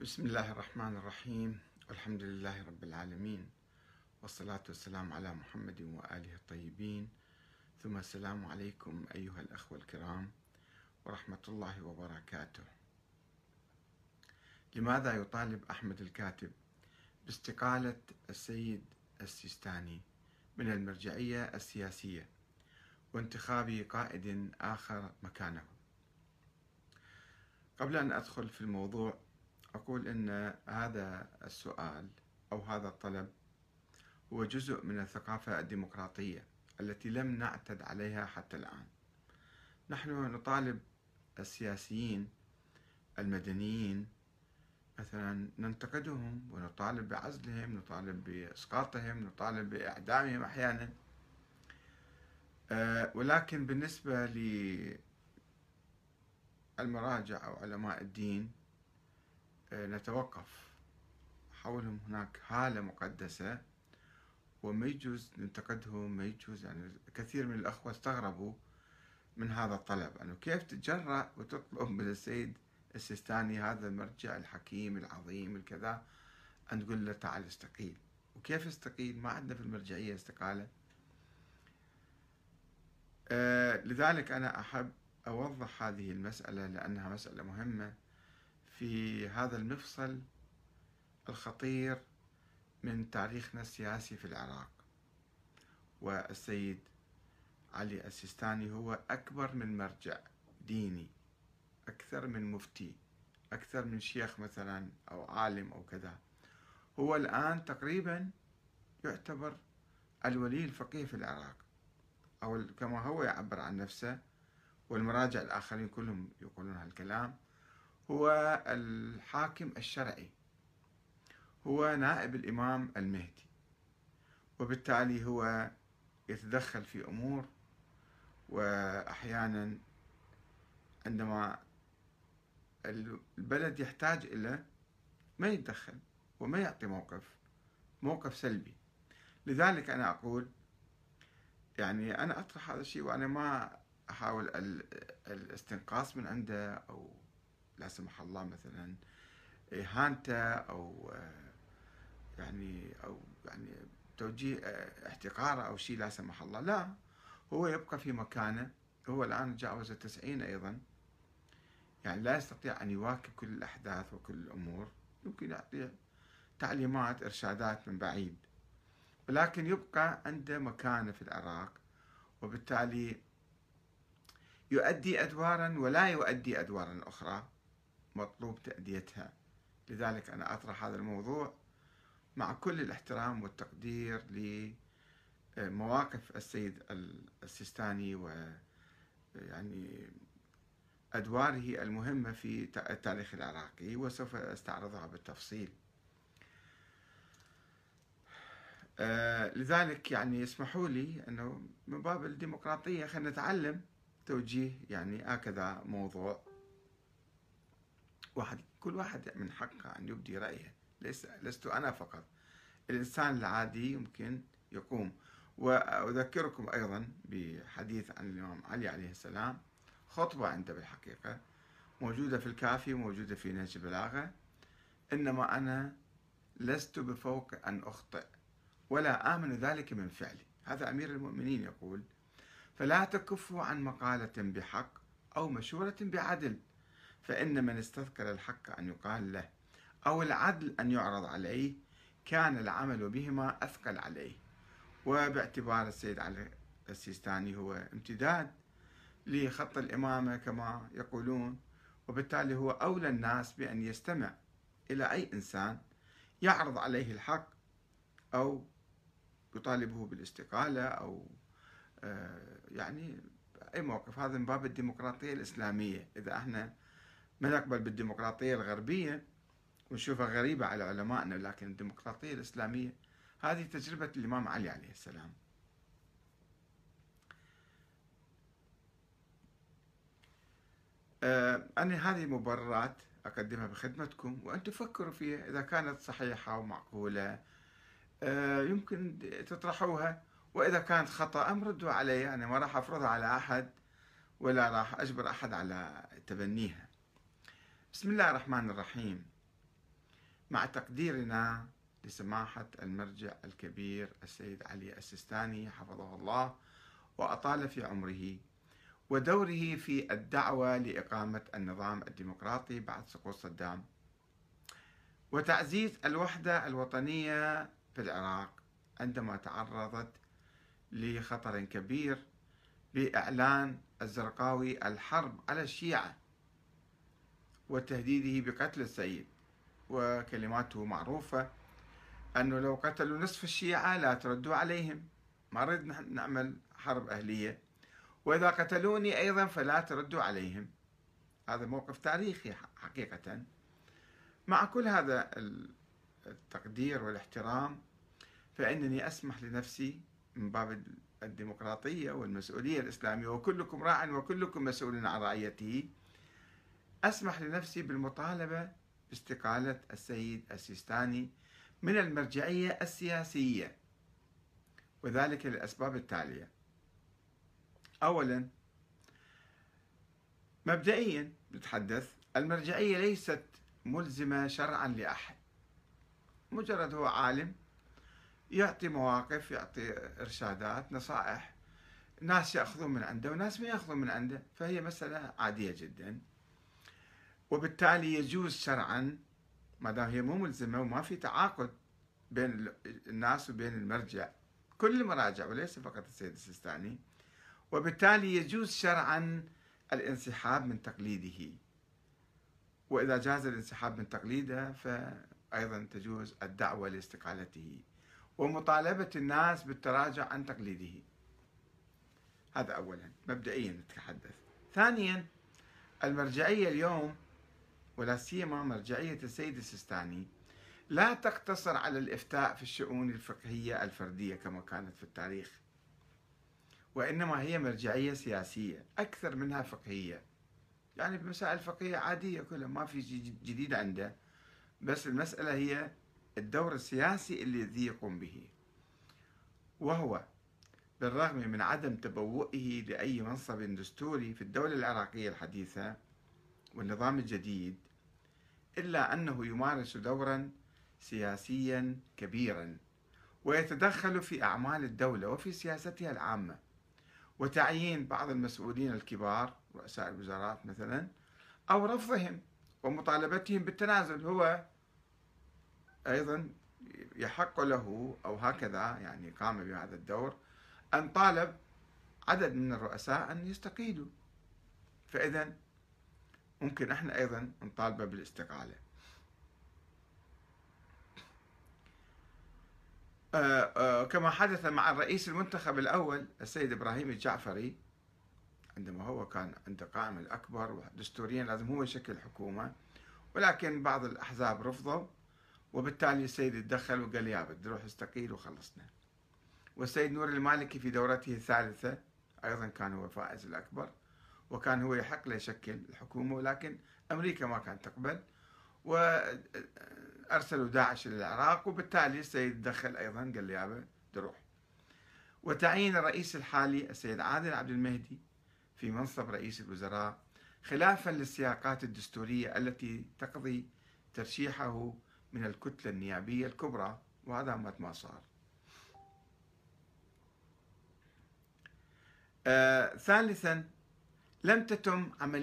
بسم الله الرحمن الرحيم. والحمد لله رب العالمين. والصلاة والسلام على محمد وآله الطيبين. ثم السلام عليكم أيها الأخوة الكرام ورحمة الله وبركاته. لماذا يطالب أحمد الكاتب باستقالة السيد السيستاني من المرجعية السياسية وانتخاب قائد آخر مكانه؟ قبل أن أدخل في الموضوع أقول أن هذا السؤال أو هذا الطلب هو جزء من الثقافة الديمقراطية التي لم نعتد عليها حتى الآن. نحن نطالب السياسيين المدنيين مثلا ننتقدهم ونطالب بعزلهم نطالب بإسقاطهم نطالب بإعدامهم أحيانا. آه، ولكن بالنسبة للمراجع أو علماء الدين نتوقف. حولهم هناك هالة مقدسة وما يجوز ننتقدهم ما يجوز يعني كثير من الأخوة استغربوا من هذا الطلب أنه كيف تتجرأ وتطلب من السيد السيستاني هذا المرجع الحكيم العظيم الكذا أن تقول له تعال استقيل؟ وكيف استقيل؟ ما عندنا في المرجعية استقالة. آه لذلك أنا أحب أوضح هذه المسألة لأنها مسألة مهمة. في هذا المفصل الخطير من تاريخنا السياسي في العراق. والسيد علي السيستاني هو أكبر من مرجع ديني أكثر من مفتي أكثر من شيخ مثلا أو عالم أو كذا. هو الآن تقريبا يعتبر الولي الفقيه في العراق أو كما هو يعبر عن نفسه والمراجع الآخرين كلهم يقولون هالكلام. هو الحاكم الشرعي. هو نائب الإمام المهدي. وبالتالي هو يتدخل في أمور وأحيانا عندما البلد يحتاج إلى ما يتدخل وما يعطي موقف موقف سلبي. لذلك أنا أقول يعني أنا أطرح هذا الشيء وأنا ما أحاول الاستنقاص من عنده أو لا سمح الله مثلا إهانته أو يعني أو يعني توجيه احتقاره أو شيء لا سمح الله. لا هو يبقى في مكانه. هو الآن تجاوز التسعين أيضا. يعني لا يستطيع أن يواكب كل الأحداث وكل الأمور. يمكن يعطي تعليمات إرشادات من بعيد. ولكن يبقى عنده مكانة في العراق وبالتالي يؤدي أدوارا ولا يؤدي أدوارا أخرى. مطلوب تأديتها. لذلك أنا أطرح هذا الموضوع مع كل الاحترام والتقدير لمواقف السيد السيستاني و يعني أدواره المهمة في التاريخ العراقي وسوف أستعرضها بالتفصيل. آه، لذلك يعني يسمحوا لي أنه من باب الديمقراطية خلينا نتعلم توجيه يعني هكذا موضوع. واحد كل واحد من حقه أن يبدي رأيه. ليس لست أنا فقط. الإنسان العادي يمكن يقوم. وأذكركم أيضا بحديث عن الإمام علي عليه السلام. خطبة عنده بالحقيقة موجودة في الكافي موجودة في نهج البلاغة. إنما أنا لست بفوق أن أخطئ ولا آمن ذلك من فعلي. هذا أمير المؤمنين يقول فلا تكفوا عن مقالة بحق أو مشورة بعدل. فإن من استذكر الحق أن يقال له أو العدل أن يعرض عليه كان العمل بهما أثقل عليه. وباعتبار السيد علي السيستاني هو امتداد لخط الإمامة كما يقولون وبالتالي هو أولى الناس بأن يستمع إلى أي إنسان يعرض عليه الحق أو يطالبه بالاستقالة أو آه، يعني أي موقف. هذا من باب الديمقراطية الإسلامية. إذا إحنا ما نقبل بالديمقراطية الغربية ونشوفها غريبة على علمائنا لكن الديمقراطية الإسلامية هذه تجربة الإمام علي عليه السلام. آه، أنا هذه مبررات أقدمها بخدمتكم وأنتم فكروا فيها إذا كانت صحيحة ومعقولة. آه، يمكن تطرحوها وإذا كانت خطأ ردوا علي أنا ما راح أفرضها على أحد ولا راح أجبر أحد على تبنيها. بسم الله الرحمن الرحيم. مع تقديرنا لسماحة المرجع الكبير السيد علي السيستاني حفظه الله وأطال في عمره ودوره في الدعوة لإقامة النظام الديمقراطي بعد سقوط صدام وتعزيز الوحدة الوطنية في العراق عندما تعرضت لخطر كبير بإعلان الزرقاوي الحرب على الشيعة. وتهديده بقتل السيد وكلماته معروفة أنه لو قتلوا نصف الشيعة لا تردوا عليهم. ما نريد نعمل حرب أهلية. وإذا قتلوني أيضا فلا تردوا عليهم. هذا موقف تاريخي حقيقة. مع كل هذا التقدير والاحترام فإنني أسمح لنفسي من باب الديمقراطية والمسؤولية الإسلامية وكلكم راع وكلكم مسؤول عن رعيته. أسمح لنفسي بالمطالبة باستقالة السيد السيستاني من المرجعية السياسية وذلك للأسباب التالية. أولا مبدئيا نتحدث المرجعية ليست ملزمة شرعا لأحد. مجرد هو عالم يعطي مواقف يعطي إرشادات نصائح ناس يأخذون من عنده وناس ما يأخذون من عنده فهي مسألة عادية جدا. وبالتالي يجوز شرعا ما دام هي مو ملزمة وما في تعاقد بين الناس وبين المرجع كل المراجع وليس فقط السيد السيستاني وبالتالي يجوز شرعا الانسحاب من تقليده. وإذا جاز الانسحاب من تقليده فأيضا تجوز الدعوة لاستقالته ومطالبة الناس بالتراجع عن تقليده. هذا أولا مبدئيا نتحدث. ثانيا المرجعية اليوم ولا سيما مرجعية السيد السيستاني لا تقتصر على الإفتاء في الشؤون الفقهية الفردية كما كانت في التاريخ وإنما هي مرجعية سياسية أكثر منها فقهية. يعني بمسائل فقهية عادية كلها ما في جديد عنده بس المسألة هي الدور السياسي الذي يقوم به. وهو بالرغم من عدم تبوئه لأي منصب دستوري في الدولة العراقية الحديثة والنظام الجديد إلا أنه يمارس دورا سياسيا كبيرا ويتدخل في أعمال الدولة وفي سياستها العامة. وتعيين بعض المسؤولين الكبار رؤساء الوزارات مثلا أو رفضهم ومطالبتهم بالتنازل. هو أيضا يحق له أو هكذا يعني قام بهذا الدور أن طالب عدد من الرؤساء أن يستقيلوا. فإذا ممكن إحنا أيضا نطالبه بالاستقالة. آه، آه، كما حدث مع الرئيس المنتخب الأول السيد إبراهيم الجعفري عندما هو كان عنده قائم الأكبر ودستوريا لازم هو يشكل حكومة ولكن بعض الأحزاب رفضوا وبالتالي السيد تدخل وقال يا بدي روح استقيل وخلصنا. والسيد نور المالكي في دورته الثالثة أيضا كان هو فائز الأكبر. وكان هو يحق له يشكل الحكومة ولكن أمريكا ما كانت تقبل وأرسلوا داعش للعراق وبالتالي السيد دخل أيضا قال لي يابا تروح. وتعيين الرئيس الحالي السيد عادل عبد المهدي في منصب رئيس الوزراء خلافا للسياقات الدستورية التي تقضي ترشيحه من الكتلة النيابية الكبرى وهذا ما صار. آه ثالثا لم تتم عملية